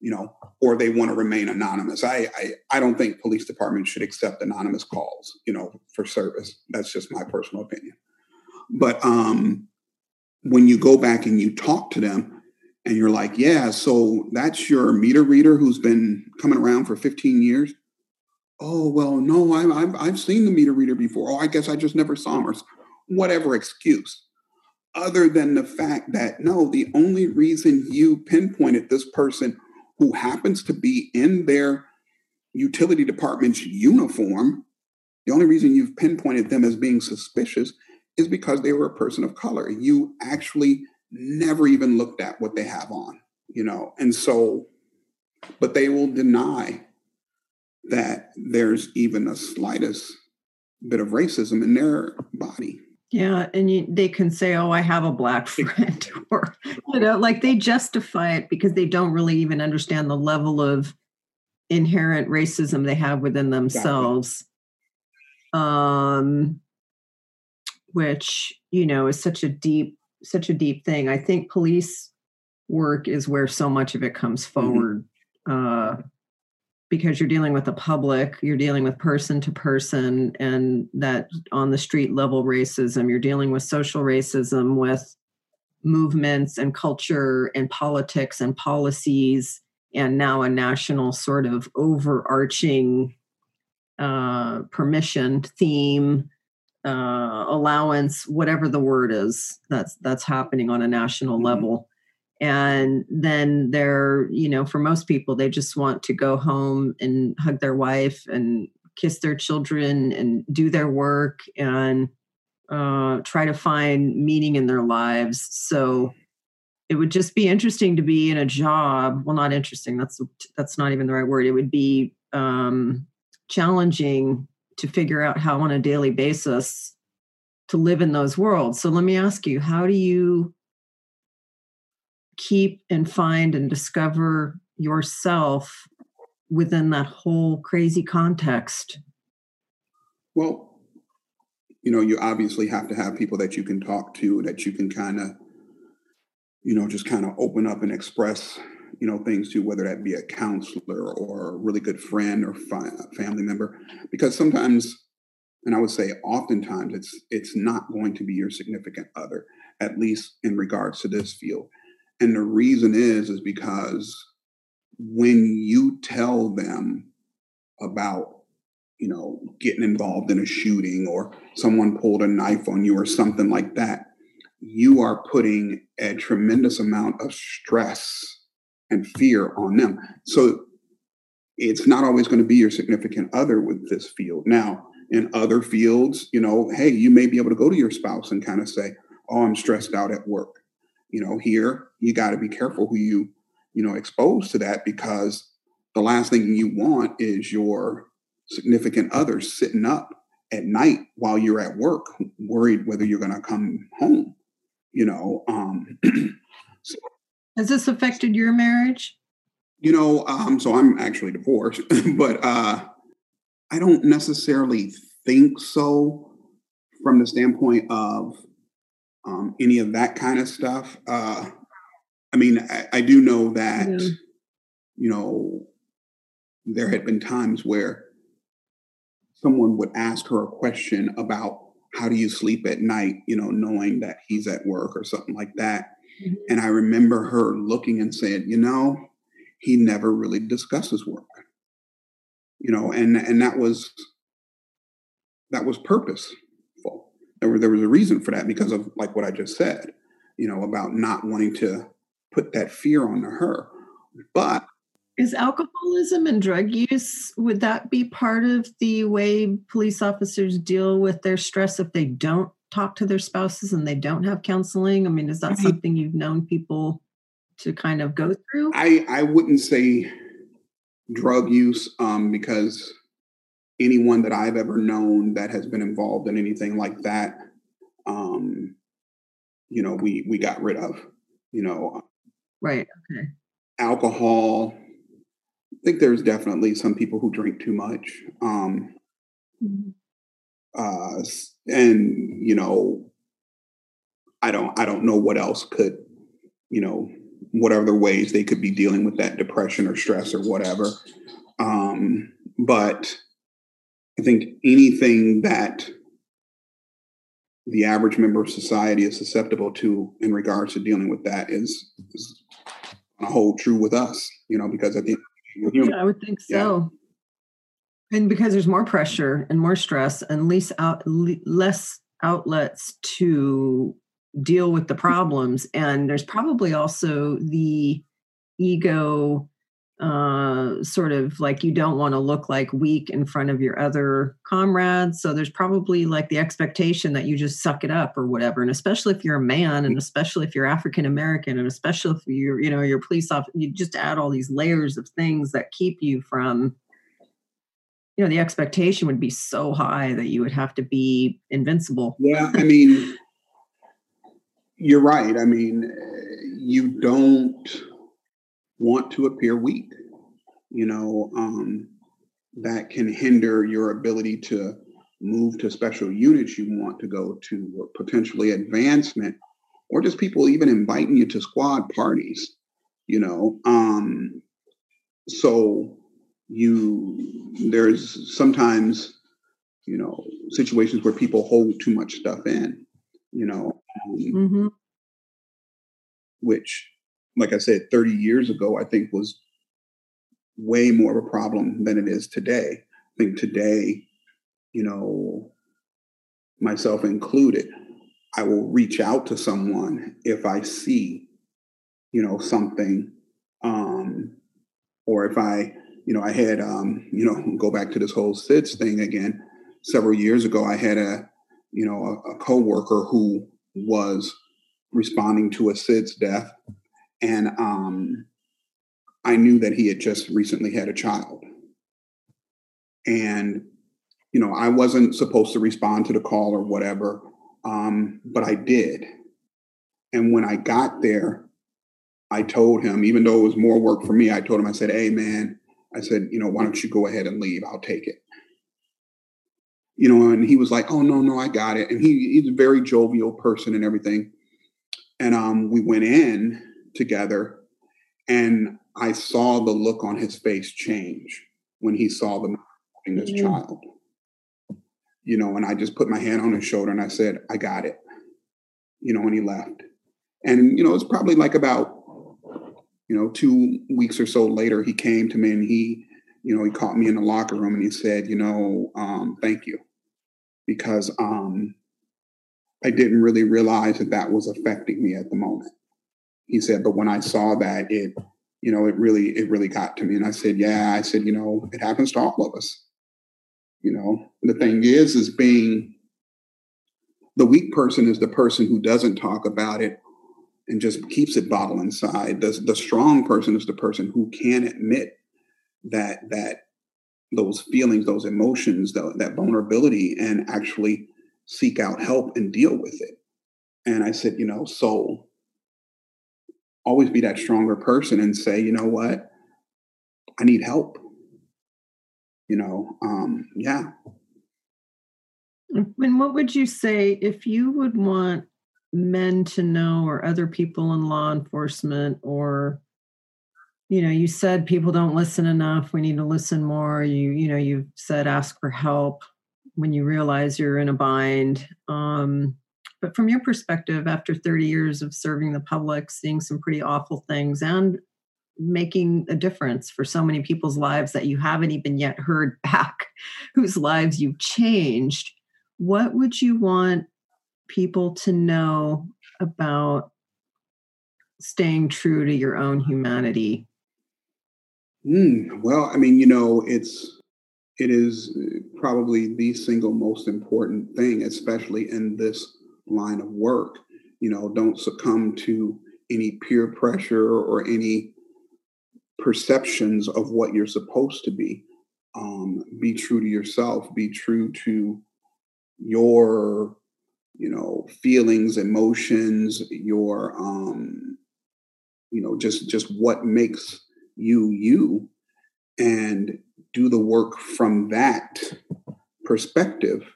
[SPEAKER 2] you know or they want to remain anonymous. I, I i don't think police departments should accept anonymous calls you know for service. That's just my personal opinion. But um when you go back and you talk to them and you're like yeah so that's your meter reader who's been coming around for 15 years? Oh well no I, I've, I've seen the meter reader before. Oh i guess i just never saw him or whatever excuse. Other than the fact that no, the only reason you pinpointed this person who happens to be in their utility department's uniform, the only reason you've pinpointed them as being suspicious is because they were a person of color. You actually never even looked at what they have on, you know, and so, but they will deny that there's even the slightest bit of racism in their body.
[SPEAKER 1] Yeah, and you, they can say, "Oh, I have a black friend," or you know, like they justify it because they don't really even understand the level of inherent racism they have within themselves. Exactly. Um, which you know is such a deep, such a deep thing. I think police work is where so much of it comes mm-hmm. forward. Mm-hmm. Uh, because you're dealing with the public, you're dealing with person to person, and that on the street level racism, you're dealing with social racism, with movements and culture and politics and policies, and now a national sort of overarching uh, permission theme uh, allowance whatever the word is that's that's happening on a national mm-hmm. level and then they're you know for most people they just want to go home and hug their wife and kiss their children and do their work and uh, try to find meaning in their lives so it would just be interesting to be in a job well not interesting that's that's not even the right word it would be um, challenging to figure out how on a daily basis to live in those worlds so let me ask you how do you keep and find and discover yourself within that whole crazy context?
[SPEAKER 2] Well, you know, you obviously have to have people that you can talk to, that you can kind of, you know, just kind of open up and express, you know, things to, whether that be a counselor or a really good friend or fi- family member, because sometimes, and I would say oftentimes, it's it's not going to be your significant other, at least in regards to this field. And the reason is, is because when you tell them about, you know, getting involved in a shooting or someone pulled a knife on you or something like that, you are putting a tremendous amount of stress and fear on them. So it's not always going to be your significant other with this field. Now, in other fields, you know, hey, you may be able to go to your spouse and kind of say, Oh, I'm stressed out at work you know here you got to be careful who you you know expose to that because the last thing you want is your significant other sitting up at night while you're at work worried whether you're going to come home you know um
[SPEAKER 1] so, has this affected your marriage
[SPEAKER 2] you know um so i'm actually divorced but uh i don't necessarily think so from the standpoint of um, any of that kind of stuff. Uh, I mean, I, I do know that, yeah. you know, there had been times where someone would ask her a question about how do you sleep at night, you know, knowing that he's at work or something like that. Mm-hmm. And I remember her looking and saying, you know, he never really discusses work. You know, and and that was that was purposeful. there, were, there was a reason for that because of like what I just said, you know, about not wanting to put that fear onto her. But
[SPEAKER 1] is alcoholism and drug use would that be part of the way police officers deal with their stress if they don't talk to their spouses and they don't have counseling? I mean, is that mm-hmm. something you've known people to kind of go through?
[SPEAKER 2] I I wouldn't say drug use um, because anyone that I've ever known that has been involved in anything like that, um, you know, we we got rid of. You know,
[SPEAKER 1] right? Okay.
[SPEAKER 2] Alcohol. I think there's definitely some people who drink too much. Um, mm-hmm. uh, and you know, I don't I don't know what else could, you know, what other ways they could be dealing with that depression or stress or whatever. Um, but I think anything that the average member of society is susceptible to in regards to dealing with that is, is a whole true with us, you know, because i think
[SPEAKER 1] yeah, I would think so. Yeah. And because there's more pressure and more stress and less out less outlets to deal with the problems and there's probably also the ego uh, sort of like you don't want to look like weak in front of your other comrades. So there's probably like the expectation that you just suck it up or whatever. And especially if you're a man, and especially if you're African American, and especially if you're, you know, you're police officer, you just add all these layers of things that keep you from, you know, the expectation would be so high that you would have to be invincible.
[SPEAKER 2] Yeah, I mean, you're right. I mean, you don't want to appear weak. You know, um, that can hinder your ability to move to special units you want to go to, or potentially advancement, or just people even inviting you to squad parties. You know, um, so you there's sometimes you know situations where people hold too much stuff in. You know, um, mm-hmm. which like I said, 30 years ago, I think was way more of a problem than it is today. I think today, you know, myself included, I will reach out to someone if I see, you know, something, um, or if I, you know, I had, um, you know, go back to this whole SIDS thing again. Several years ago, I had a, you know, a, a coworker who was responding to a SIDS death and um, I knew that he had just recently had a child. And, you know, I wasn't supposed to respond to the call or whatever, um, but I did. And when I got there, I told him, even though it was more work for me, I told him, I said, hey, man, I said, you know, why don't you go ahead and leave? I'll take it. You know, and he was like, oh, no, no, I got it. And he, he's a very jovial person and everything. And um, we went in together. And I saw the look on his face change when he saw the holding this mm-hmm. child. You know, and I just put my hand on his shoulder and I said, I got it. You know, when he left. And, you know, it's probably like about, you know, two weeks or so later, he came to me and he, you know, he caught me in the locker room and he said, you know, um, thank you. Because um, I didn't really realize that that was affecting me at the moment he said, but when I saw that, it, you know, it really, it really got to me. And I said, yeah, I said, you know, it happens to all of us. You know, the thing is, is being the weak person is the person who doesn't talk about it and just keeps it bottled inside. The, the strong person is the person who can admit that that those feelings, those emotions, the, that vulnerability, and actually seek out help and deal with it. And I said, you know, so always be that stronger person and say, you know what, I need help. You know, um, yeah.
[SPEAKER 1] And what would you say if you would want men to know or other people in law enforcement or you know you said people don't listen enough we need to listen more. You you know you've said ask for help when you realize you're in a bind. Um but from your perspective, after 30 years of serving the public, seeing some pretty awful things and making a difference for so many people's lives that you haven't even yet heard back, whose lives you've changed, what would you want people to know about staying true to your own humanity?
[SPEAKER 2] Mm, well, I mean, you know, it's it is probably the single most important thing, especially in this line of work. You know, don't succumb to any peer pressure or any perceptions of what you're supposed to be. Um, be true to yourself. Be true to your, you know, feelings, emotions, your, um, you know, just just what makes you you, and do the work from that perspective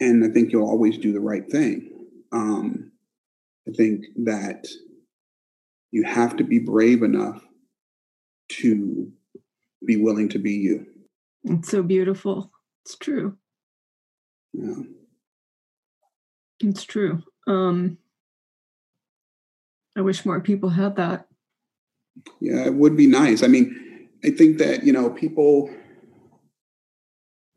[SPEAKER 2] and I think you'll always do the right thing. Um, I think that you have to be brave enough to be willing to be you.
[SPEAKER 1] It's so beautiful. It's true.
[SPEAKER 2] Yeah.
[SPEAKER 1] It's true. Um I wish more people had that.
[SPEAKER 2] Yeah, it would be nice. I mean, I think that, you know, people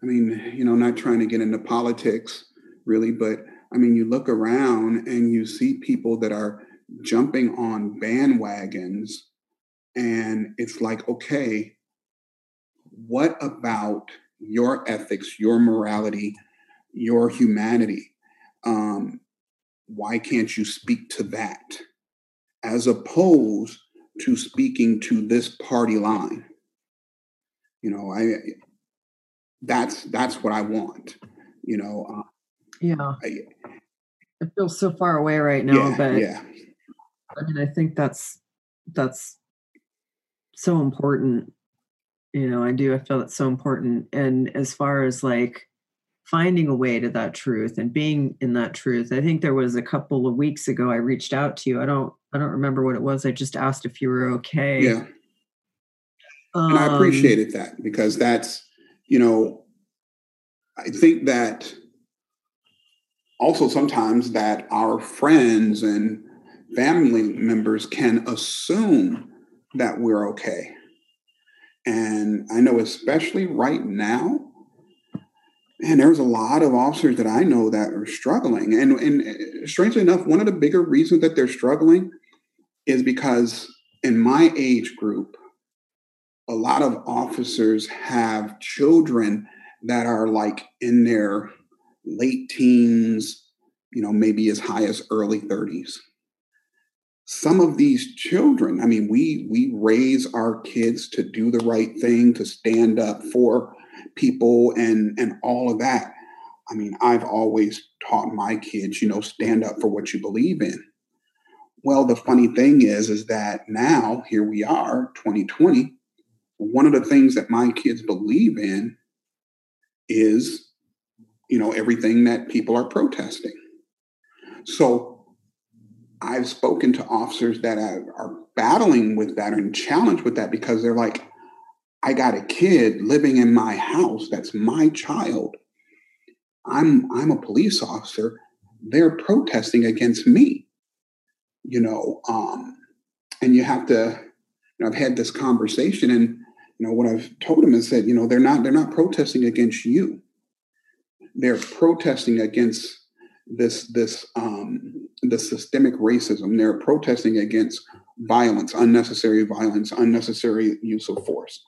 [SPEAKER 2] I mean, you know, not trying to get into politics really, but I mean, you look around and you see people that are jumping on bandwagons, and it's like, okay, what about your ethics, your morality, your humanity? Um, why can't you speak to that as opposed to speaking to this party line? You know, I that's that's what I want. You know. Uh,
[SPEAKER 1] yeah. I, it feels so far away right now,
[SPEAKER 2] yeah,
[SPEAKER 1] but
[SPEAKER 2] yeah.
[SPEAKER 1] I mean, I think that's that's so important. You know, I do. I feel it's so important. And as far as like finding a way to that truth and being in that truth, I think there was a couple of weeks ago I reached out to you. I don't. I don't remember what it was. I just asked if you were okay.
[SPEAKER 2] Yeah. Um, and I um, appreciated that because that's you know, I think that also sometimes that our friends and family members can assume that we're okay. And I know, especially right now, and there's a lot of officers that I know that are struggling. And, and uh, strangely enough, one of the bigger reasons that they're struggling is because in my age group, a lot of officers have children that are like in their late teens, you know, maybe as high as early 30s. Some of these children, I mean, we we raise our kids to do the right thing, to stand up for people and and all of that. I mean, I've always taught my kids, you know, stand up for what you believe in. Well, the funny thing is, is that now here we are, 2020, one of the things that my kids believe in is you know everything that people are protesting so i've spoken to officers that are battling with that and challenged with that because they're like i got a kid living in my house that's my child i'm i'm a police officer they're protesting against me you know um and you have to you know i've had this conversation and you know what I've told them is that you know they're not they're not protesting against you. They're protesting against this this um, the systemic racism. They're protesting against violence, unnecessary violence, unnecessary use of force.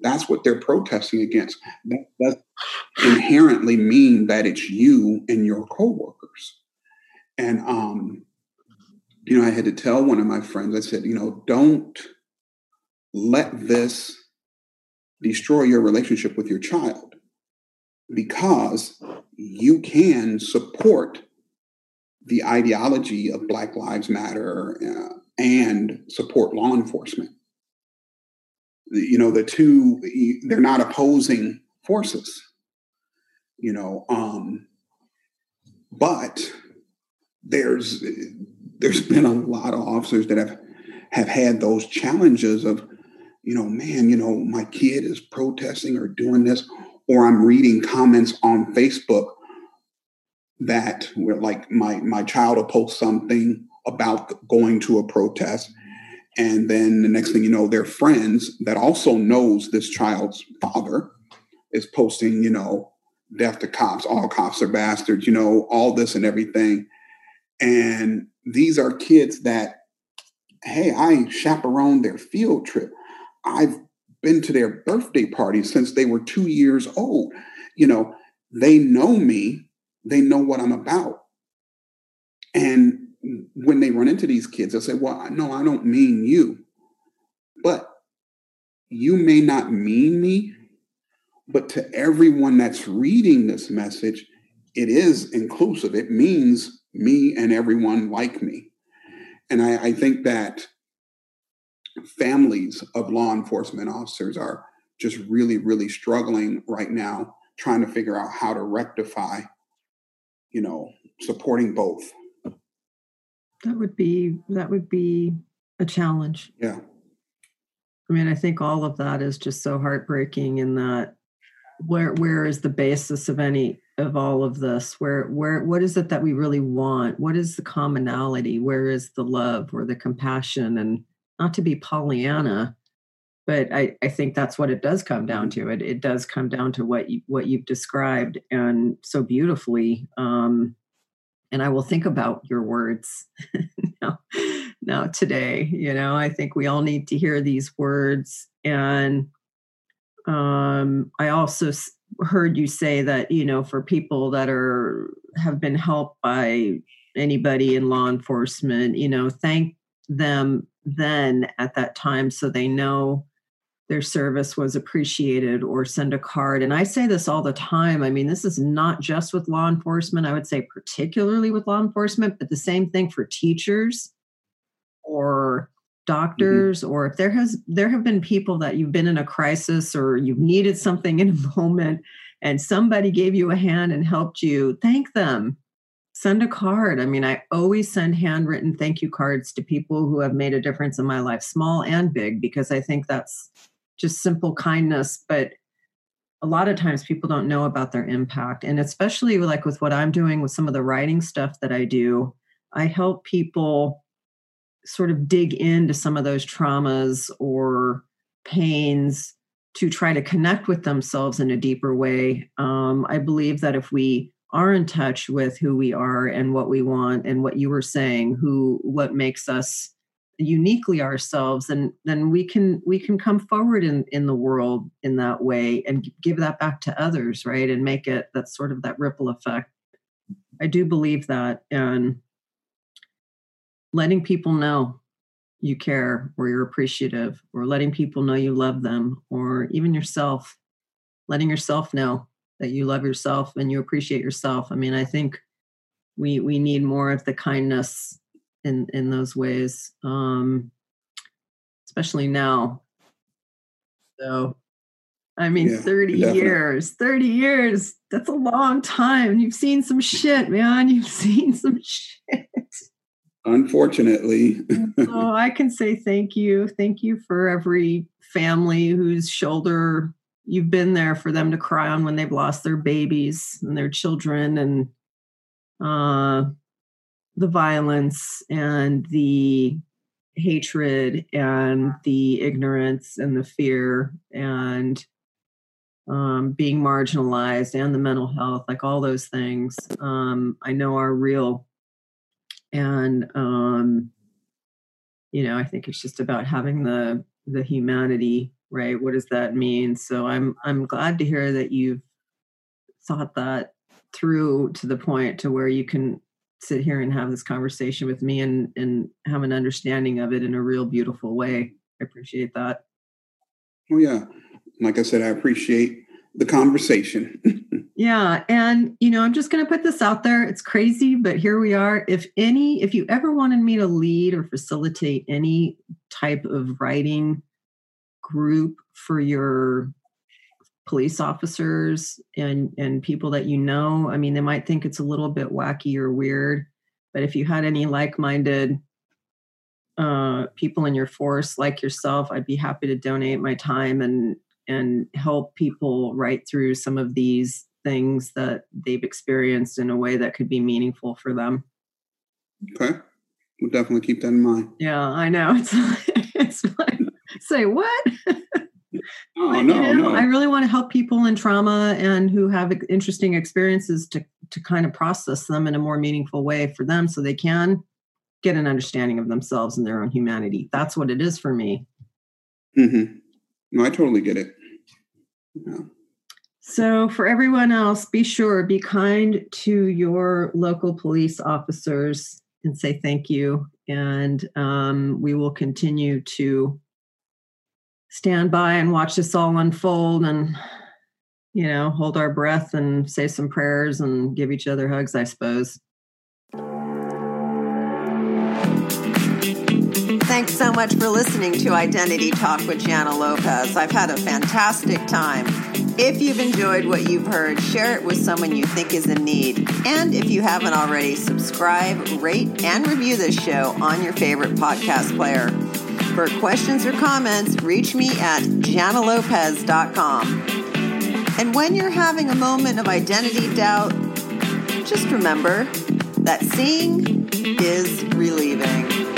[SPEAKER 2] That's what they're protesting against. That doesn't inherently mean that it's you and your coworkers. And um, you know, I had to tell one of my friends. I said, you know, don't let this destroy your relationship with your child because you can support the ideology of Black Lives Matter uh, and support law enforcement. You know, the two, they're not opposing forces, you know, um, but there's there's been a lot of officers that have have had those challenges of you know, man, you know, my kid is protesting or doing this, or I'm reading comments on Facebook that where like my my child will post something about going to a protest and then the next thing you know their friends that also knows this child's father is posting you know death to cops all cops are bastards you know all this and everything and these are kids that hey i chaperoned their field trip I've been to their birthday parties since they were two years old. You know, they know me, they know what I'm about. And when they run into these kids, they'll say, Well, no, I don't mean you. But you may not mean me, but to everyone that's reading this message, it is inclusive. It means me and everyone like me. And I, I think that families of law enforcement officers are just really, really struggling right now, trying to figure out how to rectify, you know, supporting both.
[SPEAKER 1] That would be that would be a challenge.
[SPEAKER 2] Yeah.
[SPEAKER 1] I mean, I think all of that is just so heartbreaking in that where where is the basis of any of all of this? Where where what is it that we really want? What is the commonality? Where is the love or the compassion? And not to be Pollyanna, but I, I think that's what it does come down to. It it does come down to what you what you've described and so beautifully. Um, and I will think about your words now, now today. You know, I think we all need to hear these words. And um, I also heard you say that you know for people that are have been helped by anybody in law enforcement, you know, thank them then at that time so they know their service was appreciated or send a card. And I say this all the time. I mean, this is not just with law enforcement, I would say, particularly with law enforcement, but the same thing for teachers or doctors mm-hmm. or if there has there have been people that you've been in a crisis or you've needed something in a moment and somebody gave you a hand and helped you thank them send a card i mean i always send handwritten thank you cards to people who have made a difference in my life small and big because i think that's just simple kindness but a lot of times people don't know about their impact. And especially like with what i'm doing with some of the writing stuff that i do i help people sort of dig into some of those traumas or pains to try to connect with themselves in a deeper way. Um, i believe that if we are in touch with who we are and what we want and what you were saying who what makes us uniquely ourselves and then we can we can come forward in in the world in that way and give that back to others right and make it that sort of that ripple effect. I do believe that and letting people know you care or you're appreciative or letting people know you love them or even yourself letting yourself know that you love yourself and you appreciate yourself. I mean i think we we need more of the kindness in in those ways um especially now. So i mean yeah, 30 definitely. years 30 years that's a long time. You've seen some shit man. You've seen some shit.
[SPEAKER 2] Unfortunately.
[SPEAKER 1] So i can say thank you thank you for every family whose shoulder you've been there for them to cry on when they've lost their babies and their children and uh the violence and the hatred and the ignorance and the fear and um, being marginalized and the mental health, like all those things, um, I know are real. And um, you know, I think it's just about having the the humanity, right? What does that mean? So I'm I'm glad to hear that you've thought that through to the point to where you can sit here and have this conversation with me and and have an understanding of it in a real beautiful way. I appreciate that.
[SPEAKER 2] Oh yeah. Like I said, I appreciate the conversation.
[SPEAKER 1] yeah, and you know, I'm just going to put this out there. It's crazy, but here we are. If any if you ever wanted me to lead or facilitate any type of writing group for your police officers and and people that you know i mean they might think it's a little bit wacky or weird but if you had any like-minded uh, people in your force like yourself i'd be happy to donate my time and and help people write through some of these things that they've experienced in a way that could be meaningful for them.
[SPEAKER 2] Okay. We'll definitely keep that in mind.
[SPEAKER 1] Yeah i know. It's, it's like say what
[SPEAKER 2] Oh, no, you know, no.
[SPEAKER 1] I really want to help people in trauma and who have interesting experiences to to kind of process them in a more meaningful way for them so they can get an understanding of themselves and their own humanity. That's what it is for me.
[SPEAKER 2] Mm-hmm. No, I totally get it.
[SPEAKER 1] Yeah. So, for everyone else, be sure, be kind to your local police officers and say thank you. And um, we will continue to stand by and watch this all unfold and you know hold our breath and say some prayers and give each other hugs i suppose Thanks so much for listening to Identity Talk with Jana Lopez. I've had a fantastic time. If you've enjoyed what you've heard, share it with someone you think is in need. And if you haven't already, subscribe, rate, and review this show on your favorite podcast player. For questions or comments, reach me at janalopez.com. And when you're having a moment of identity doubt, just remember that seeing is relieving.